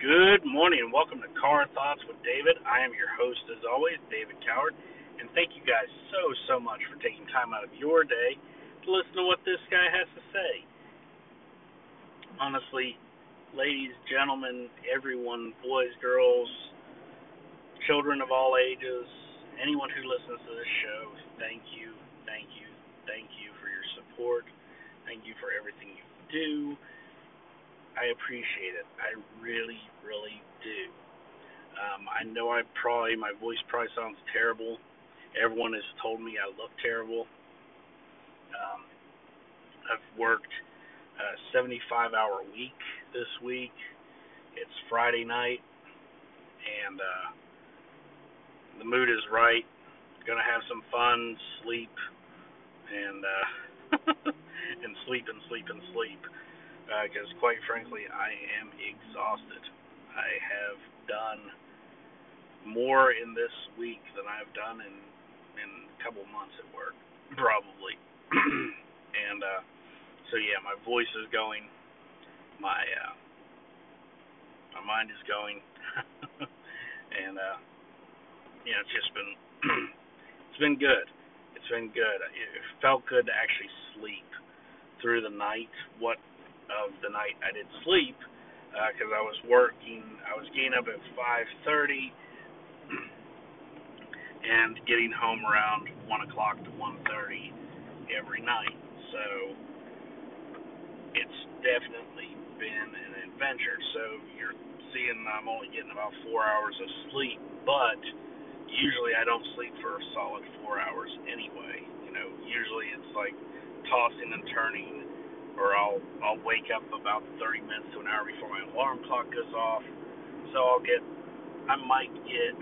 Good morning and welcome to Car Thoughts with David. I am your host as always, David Coward, and thank you guys so so much for taking time out of your day to listen to what this guy has to say. Honestly, ladies, gentlemen, everyone, boys, girls, children of all ages, anyone who listens to this show, thank you, thank you, thank you for your support. Thank you for everything you do I appreciate it. I really, really do. Um, I know I probably my voice probably sounds terrible. Everyone has told me I look terrible. Um, I've worked a 75 hour week this week. It's Friday night, and uh, the mood is right. Gonna have some fun, sleep, and uh, and sleep and sleep and sleep because uh, quite frankly, I am exhausted. I have done more in this week than I've done in in a couple months at work, probably. and uh, so yeah, my voice is going, my uh, my mind is going, and uh, yeah, it's just been it's been good. It's been good. It felt good to actually sleep through the night. What of the night I did sleep because uh, I was working. I was getting up at 5:30 and getting home around one o'clock to 1:30 every night. So it's definitely been an adventure. So you're seeing I'm only getting about four hours of sleep, but usually I don't sleep for a solid four hours anyway. You know, usually it's like tossing and turning or I'll I'll wake up about 30 minutes to an hour before my alarm clock goes off. So I'll get I might get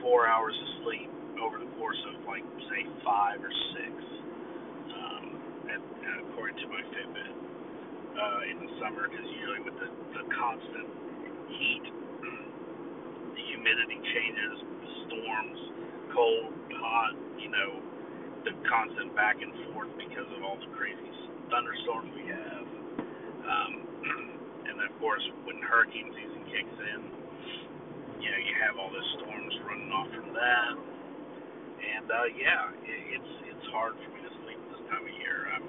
four hours of sleep over the course of like say five or six, um, at, at, according to my Fitbit. Uh, in the summer, because usually with the the constant heat, the humidity changes, the storms, cold, hot, you know, the constant back and forth because of all the crazy thunderstorms we have. Um, and of course, when hurricane season kicks in, you know, you have all the storms running off from that. And uh, yeah, it, it's it's hard for me to sleep this time of year. I'm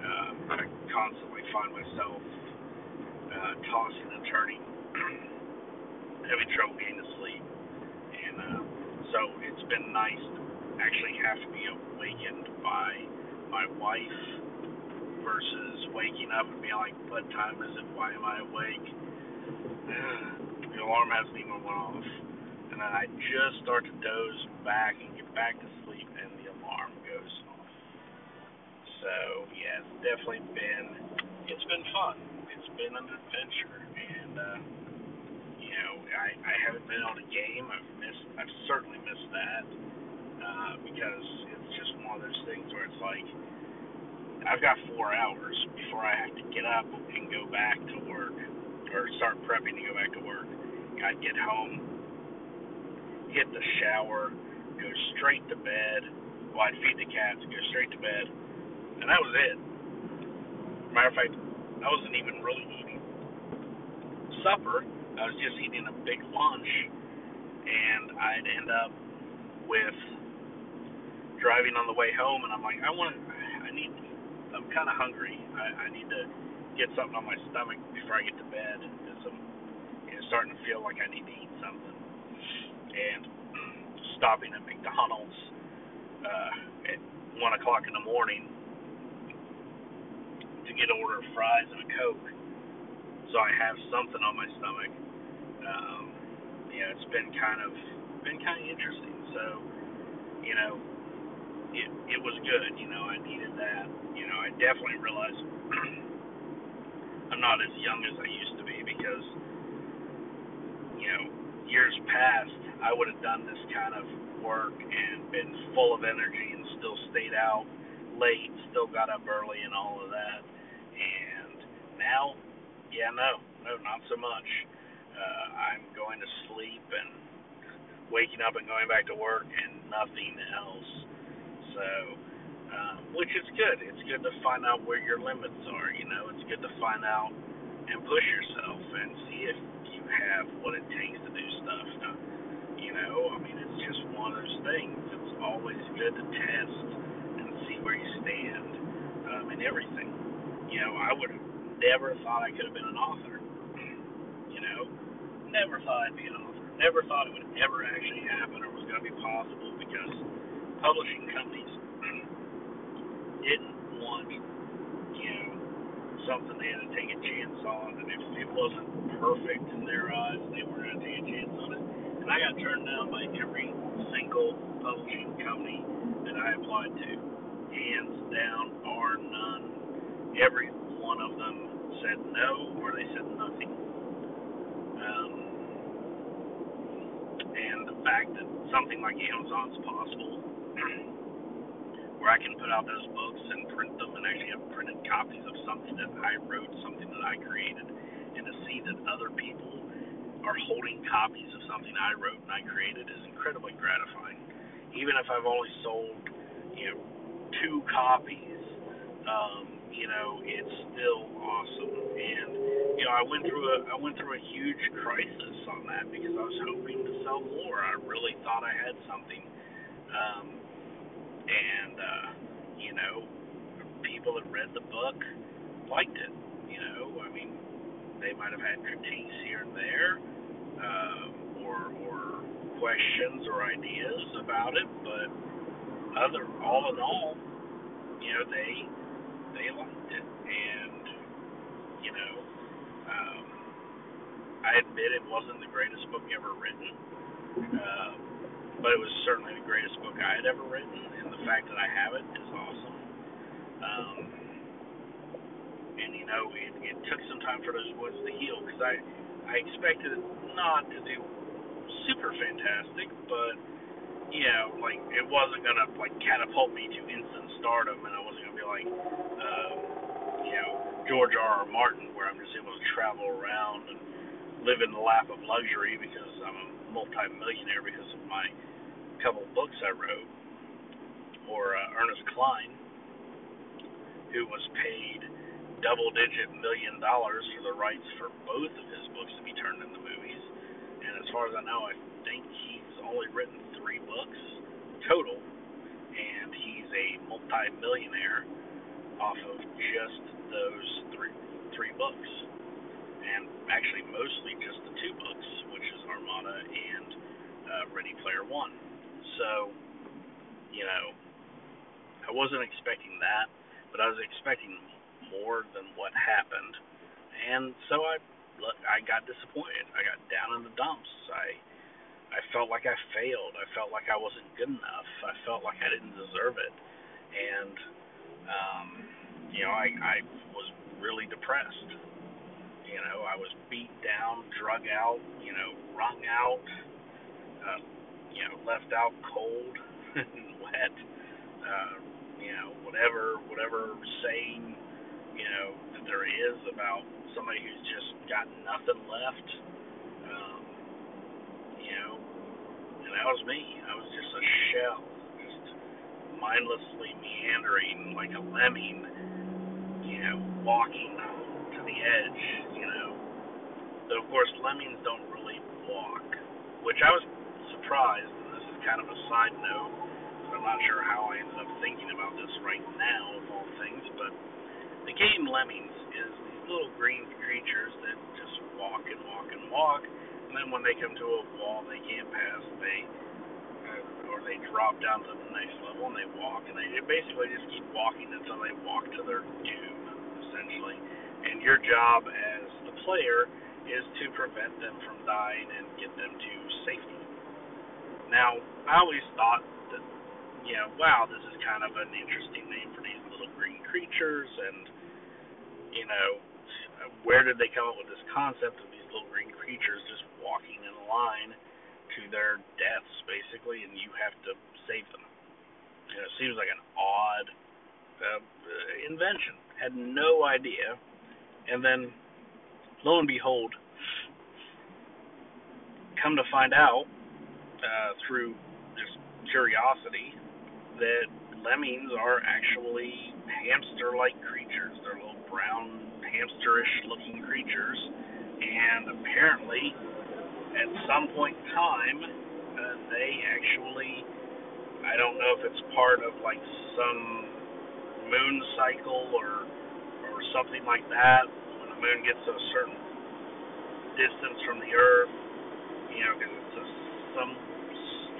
uh, I constantly find myself uh, tossing and turning, having trouble getting to sleep. And uh, so it's been nice to actually have to be awakened by my wife versus waking up and being like, what time is it? Why am I awake? the alarm hasn't even went off. And then I just start to doze back and get back to sleep, and the alarm goes off. So, yeah, it's definitely been, it's been fun. It's been an adventure. And, uh, you know, I, I haven't been able to game. I've missed, I've certainly missed that. Uh, because it's just one of those things where it's like, I've got four hours before I have to get up and go back to work or start prepping to go back to work. I'd get home, hit the shower, go straight to bed. Well, I'd feed the cats, go straight to bed, and that was it. Matter of fact, I wasn't even really eating supper. I was just eating a big lunch, and I'd end up with driving on the way home, and I'm like, I want, I need I'm kind of hungry. I, I need to get something on my stomach before I get to bed because I'm you know, starting to feel like I need to eat something. And stopping at McDonald's uh, at one o'clock in the morning to get an order of fries and a coke, so I have something on my stomach. Um, yeah, it's been kind of been kind of interesting. So, you know, it it was good. You know, I needed that. You know, I definitely realized I'm not as young as I used to be because you know years past I would have done this kind of work and been full of energy and still stayed out late, still got up early and all of that. And now, yeah, no, no, not so much. Uh, I'm going to sleep and waking up and going back to work and nothing else. So, um, which is good. It's good to find out where your limits are. You know, it's good to find out and push yourself and see if you have what it takes to do stuff. You know, I mean, it's just one of those things. It's always good to test and see where you stand um, in everything. You know, I would have never thought I could have been an author. You know, never thought I'd be an author. Never thought it would ever actually happen or was going to be possible because publishing companies didn't want, you know, something they had to take a chance on, and if it wasn't perfect in their eyes, they weren't going to take a chance on it. And I got turned down by every single publishing company that I applied to, hands down, bar none. Every one of them said no, or they said nothing. Um, and the fact that something like Amazon's possible where I can put out those books and print them and actually have printed copies of something that I wrote, something that I created, and to see that other people are holding copies of something I wrote and I created is incredibly gratifying. Even if I've only sold, you know, two copies, um, you know, it's still awesome. And you know, I went through a I went through a huge crisis on that because I was hoping to sell more. I really thought I had something. Um, and uh, you know, people that read the book liked it. You know, I mean, they might have had critiques here and there, uh, or or questions or ideas about it, but other all in all, you know, they they liked it, and you know, um, I admit it wasn't the greatest book ever written. Uh, but it was certainly the greatest book I had ever written, and the fact that I have it is awesome. Um, and you know, it, it took some time for those wounds to heal because I I expected it not to do super fantastic, but you know, like it wasn't gonna like catapult me to instant stardom, and I wasn't gonna be like, um, you know, George R. R. Martin, where I'm just able to travel around and live in the lap of luxury because I'm a multi-millionaire because of my couple books I wrote, or uh, Ernest Cline, who was paid double-digit million dollars for the rights for both of his books to be turned into movies. And as far as I know, I think he's only written three books total, and he's a multi-millionaire off of just those three three books, and actually mostly just the two books, which is Armada and uh, Ready Player One. So, you know, I wasn't expecting that, but I was expecting more than what happened, and so I I got disappointed. I got down in the dumps. I I felt like I failed. I felt like I wasn't good enough. I felt like I didn't deserve it, and um, you know, I I was really depressed. You know, I was beat down, drug out, you know, wrung out. Uh, you know, left out cold and wet, uh, you know, whatever whatever saying, you know, that there is about somebody who's just got nothing left. Um, you know, and that was me. I was just a shell, just mindlessly meandering like a lemming, you know, walking to the edge, you know. Though of course lemmings don't really walk, which I was surprised, and this is kind of a side note, so I'm not sure how I ended up thinking about this right now, of all things, but the game Lemmings is these little green creatures that just walk and walk and walk, and then when they come to a wall they can't pass, they uh, or they drop down to the next level and they walk, and they basically just keep walking until they walk to their doom, essentially. And your job as the player is to prevent them from dying and get them to safety. Now, I always thought that, you know, wow, this is kind of an interesting name for these little green creatures, and, you know, where did they come up with this concept of these little green creatures just walking in a line to their deaths, basically, and you have to save them? You know, it seems like an odd uh, invention. Had no idea. And then, lo and behold, come to find out, uh, through just curiosity that lemmings are actually hamster-like creatures. They're little brown hamsterish looking creatures, and apparently, at some point in time, uh, they actually, I don't know if it's part of like some moon cycle or or something like that. When the moon gets a certain distance from the Earth, you know, because it's a, some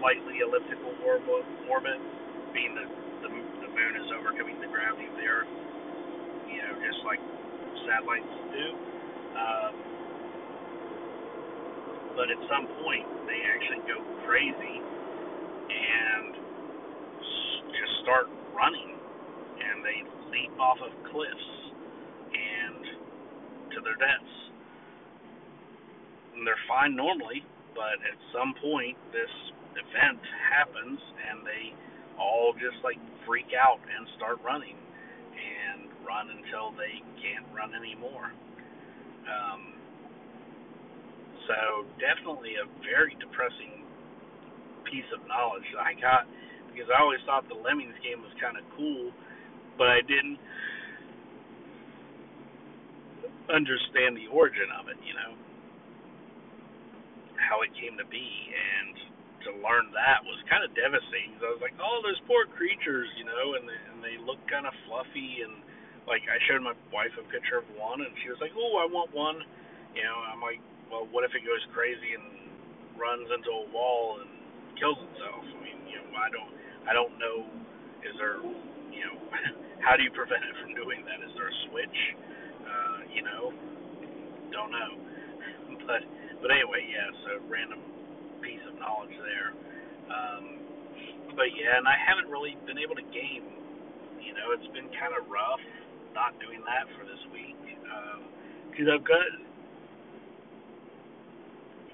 slightly elliptical orbit, being that the, the moon is overcoming the gravity of the Earth, you know, just like satellites do. Um, but at some point, they actually go crazy and just start running, and they leap off of cliffs and to their deaths. And they're fine normally, but at some point, this event happens, and they all just like freak out and start running and run until they can't run anymore. Um, so definitely a very depressing piece of knowledge that I got because I always thought the Lemmings game was kind of cool, but I didn't understand the origin of it, you know, how it came to be, and to learn that was kind of devastating. I was like, oh, those poor creatures, you know, and they, and they look kind of fluffy and like I showed my wife a picture of one, and she was like, oh, I want one, you know. I'm like, well, what if it goes crazy and runs into a wall and kills itself? I mean, you know, I don't, I don't know. Is there, you know, how do you prevent it from doing that? Is there a switch? Uh, you know, don't know. But, but anyway, yeah. So random piece of knowledge there. Um, but yeah, and I haven't really been able to game. You know, it's been kind of rough not doing that for this week because um, I've got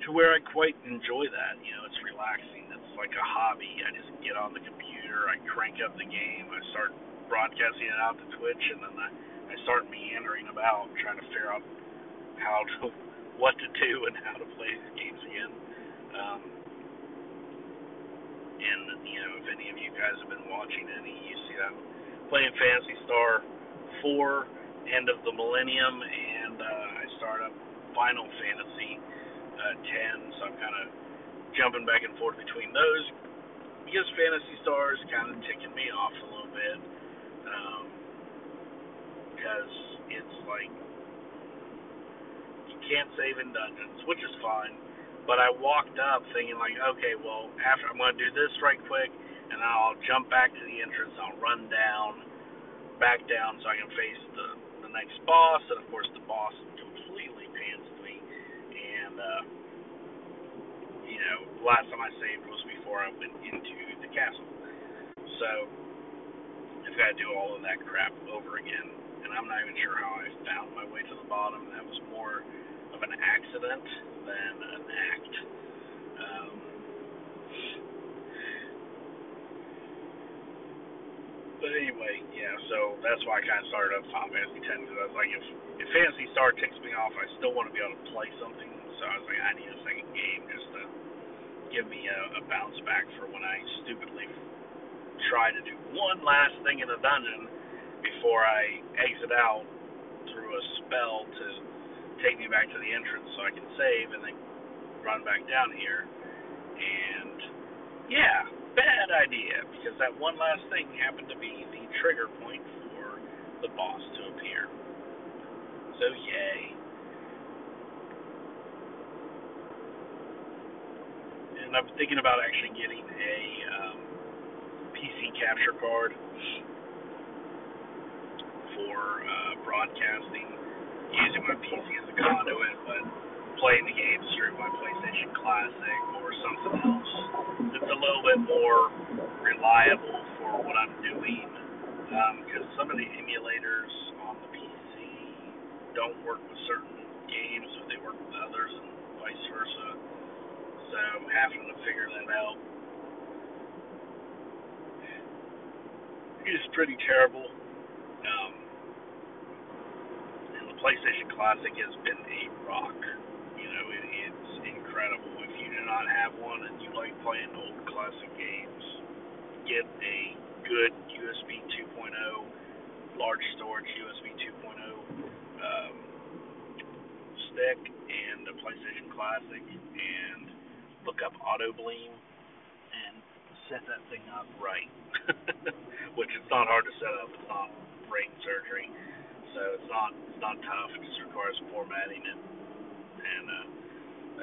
to where I quite enjoy that. You know, it's relaxing. It's like a hobby. I just get on the computer, I crank up the game, I start broadcasting it out to Twitch, and then I, I start meandering about trying to figure out how to what to do and how to play these games again. Um, and you know, if any of you guys have been watching any, you see I'm playing Phantasy Star Four, End of the Millennium, and uh, I start up Final Fantasy uh, 10. So I'm kind of jumping back and forth between those because Phantasy Star is kind of ticking me off a little bit. Um, because it's like you can't save in dungeons, which is fine. But I walked up thinking like, okay, well, after I'm gonna do this right quick, and I'll jump back to the entrance. I'll run down, back down, so I can face the the next boss. And of course, the boss completely pans me. And uh, you know, last time I saved was before I went into the castle. So I've got to do all of that crap over again. And I'm not even sure how I found my way to the bottom. That was more of an accident than an act. Um, but anyway, yeah. So that's why I kind of started up Final Fantasy X because I was like, if if Phantasy Star ticks me off, I still want to be able to play something. So I was like, I need a second game just to give me a, a bounce back for when I stupidly try to do one last thing in a dungeon before I exit out through a spell to take me back to the entrance so I can save and then run back down here. And yeah, bad idea because that one last thing happened to be the trigger point for the boss to appear. So yay. And I'm thinking about actually getting a um, PC capture card for uh, broadcasting using my PC as a conduit, but playing the games through my PlayStation Classic or something else that's a little bit more reliable for what I'm doing. Because um, some of the emulators on the PC don't work with certain games, but they work with others, and vice versa. So I'm having to figure that out. It's pretty terrible. Um, PlayStation Classic has been a rock. You know, it, it's incredible. If you do not have one and you like playing old classic games, get a good USB 2.0, large storage USB 2.0 um, stick and a PlayStation Classic and look up Auto Bleem and set that thing up right. Which is not hard to set up. It's not brain surgery, so it's not it's not tough. It just requires formatting it and uh,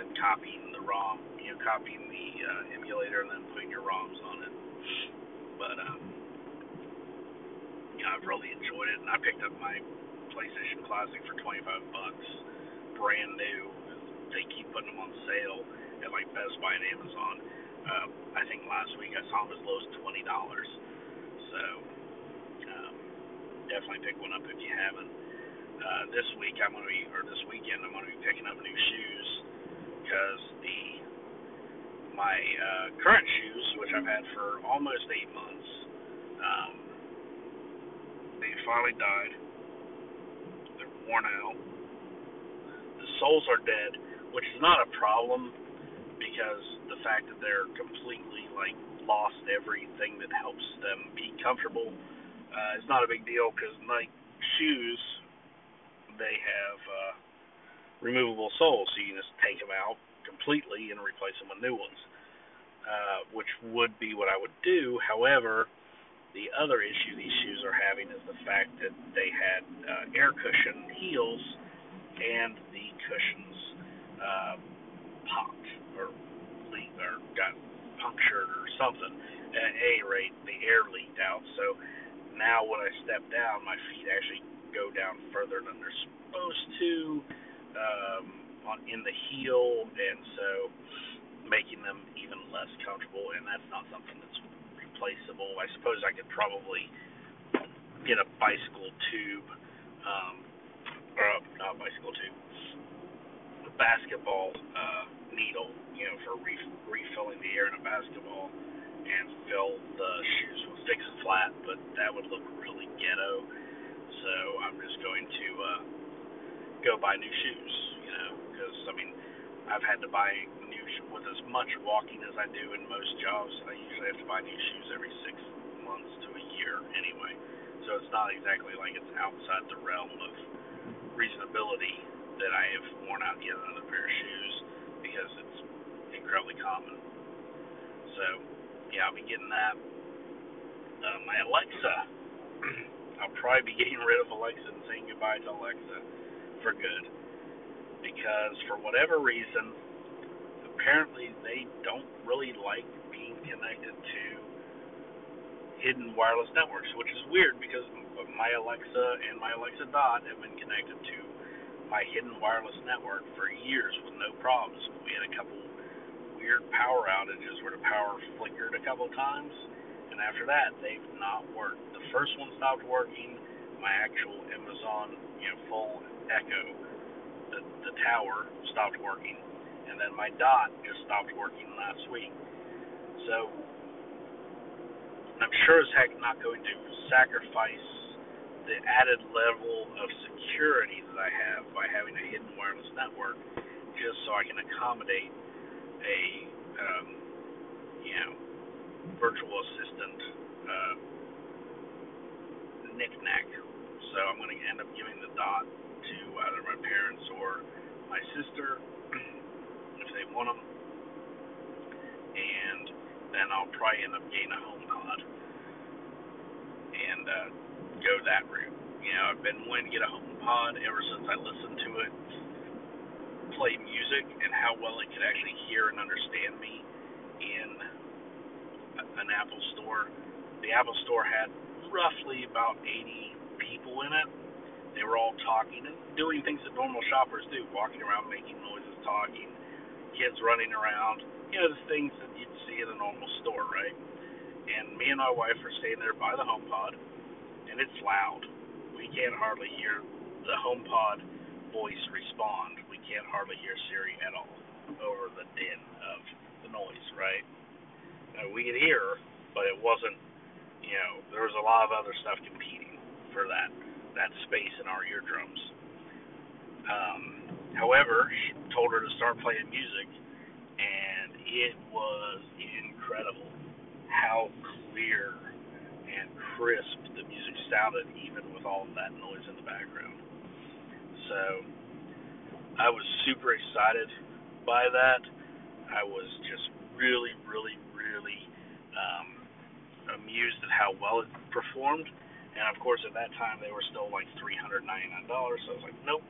then copying the ROM, you know, copying the uh, emulator and then putting your ROMs on it. But um, know, I've really enjoyed it, and I picked up my PlayStation Classic for 25 bucks, brand new. They keep putting them on sale at like Best Buy and Amazon. Uh, I think last week I saw them as low as twenty dollars. So definitely pick one up if you haven't. Uh, this week I'm going to be, or this weekend I'm going to be picking up new shoes because the my uh, current shoes, which I've had for almost eight months, um, they finally died. They're worn out. The soles are dead, which is not a problem because the fact that they're completely like lost everything that helps them be comfortable uh, is not a big deal because like shoes, they have uh, removable soles, so you can just take them out completely and replace them with new ones, uh, which would be what I would do. However, the other issue these shoes are having is the fact that they had uh, air cushion heels and the cushions uh, popped or leaked or got punctured or something. At any rate, the air leaked out. So now when I step down, my feet actually go down further than they're supposed to um, on in the heel, and so making them even less comfortable. And that's not something that's replaceable. I suppose I could probably get a bicycle tube, um, or not a bicycle tube, a basketball uh, needle, you know, for re- refilling the air in a basketball, and fill the shoes with fix and flat, but that would look really ghetto. So I'm just going to uh, go buy new shoes, you know, because I mean, I've had to buy new with as much walking as I do in most jobs. I usually have to buy new shoes every six months to a year anyway. So it's not exactly like it's outside the realm of reasonability that I have worn out yet another pair of shoes because it's incredibly common. So yeah, I'll be getting that. Uh, my Alexa, I'll probably be getting rid of Alexa and saying goodbye to Alexa for good because for whatever reason, apparently they don't really like being connected to hidden wireless networks, which is weird because my Alexa and my Alexa Dot have been connected to my hidden wireless network for years with no problems. We had a couple weird power outages where the power flickered a couple times, and after that, they've not worked. The first one stopped working. My actual Amazon, you know, full Echo, the the tower stopped working, and then my Dot just stopped working last week. So I'm sure as heck not going to sacrifice the added level of security that I have by having a hidden wireless network just so I can accommodate a um, you know virtual assistant uh, knickknack. So I'm going to end up giving the dot to either my parents or my sister if they want them, and then I'll probably end up getting a HomePod and uh, go that route. You know, I've been wanting to get a HomePod ever since I listened to it play music and how well it could actually hear and understand me in an Apple store. The Apple store had roughly about 80 people in it. They were all talking and doing things that normal shoppers do, walking around, making noises, talking, kids running around, you know, the things that you'd see in a normal store, right? And me and my wife are staying there by the HomePod, and it's loud. We can't hardly hear the HomePod voice respond We can't hardly hear Siri at all over the din of the noise, right? Now, we could hear but it wasn't, you know, there was a lot of other stuff competing for that that space in our eardrums. Um, however, she told her to start playing music, and it was incredible how clear and crisp the music sounded, even with all of that noise in the background. So I was super excited by that. I was just really, really, really um, amused at how well it performed. And of course, at that time, they were still like $399. So I was like, nope,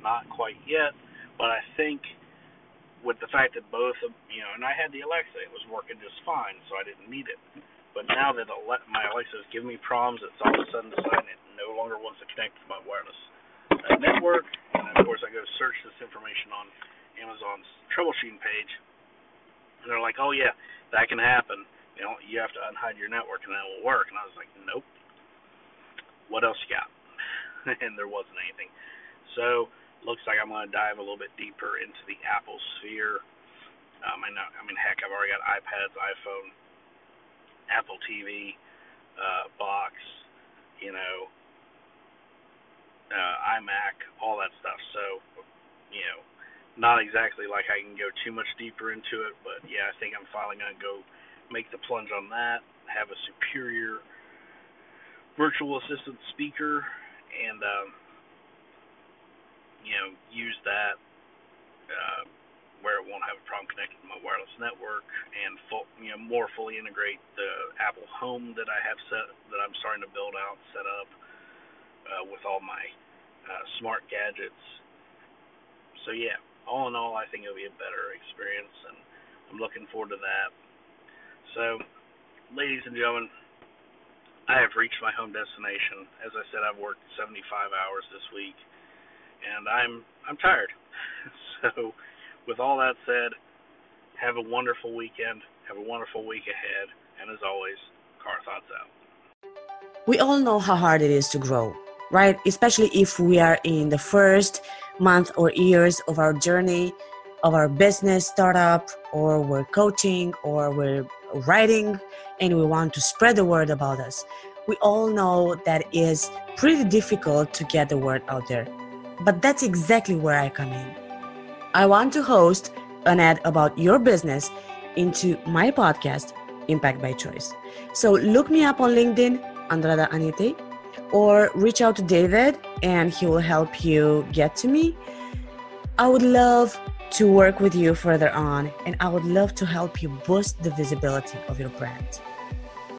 not quite yet. But I think with the fact that both of, you know, and I had the Alexa, it was working just fine, so I didn't need it. But now that my Alexa is giving me problems, it's all of a sudden deciding it no longer wants to connect to my wireless uh, network. And of course, I go search this information on Amazon's troubleshooting page, and they're like, "Oh yeah, that can happen. You know, you have to unhide your network and that will work." And I was like, "Nope. What else you got?" and there wasn't anything. So looks like I'm going to dive a little bit deeper into the Apple sphere. Um, I know, I mean, heck, I've already got iPads, iPhone, Apple TV, uh, box, you know, uh, iMac, all that stuff. So, you know, not exactly like I can go too much deeper into it, but yeah, I think I'm finally going to go make the plunge on that, have a superior virtual assistant speaker, and, um, you know, use that. Uh, where it won't have a problem connecting to my wireless network and full, you know more fully integrate the Apple Home that I have set that I'm starting to build out set up uh, with all my uh, smart gadgets. So yeah, all in all, I think it'll be a better experience, and I'm looking forward to that. So, ladies and gentlemen, I have reached my home destination. As I said, I've worked 75 hours this week, and I'm I'm tired. so with all that said, have a wonderful weekend. Have a wonderful week ahead. And as always, Car Thoughts out. We all know how hard it is to grow, right? Especially if we are in the first month or years of our journey of our business startup, or we're coaching, or we're writing, and we want to spread the word about us. We all know that is pretty difficult to get the word out there. But that's exactly where I come in. I want to host an ad about your business into my podcast, Impact by Choice. So look me up on LinkedIn, Andrada Anite, or reach out to David and he will help you get to me. I would love to work with you further on and I would love to help you boost the visibility of your brand.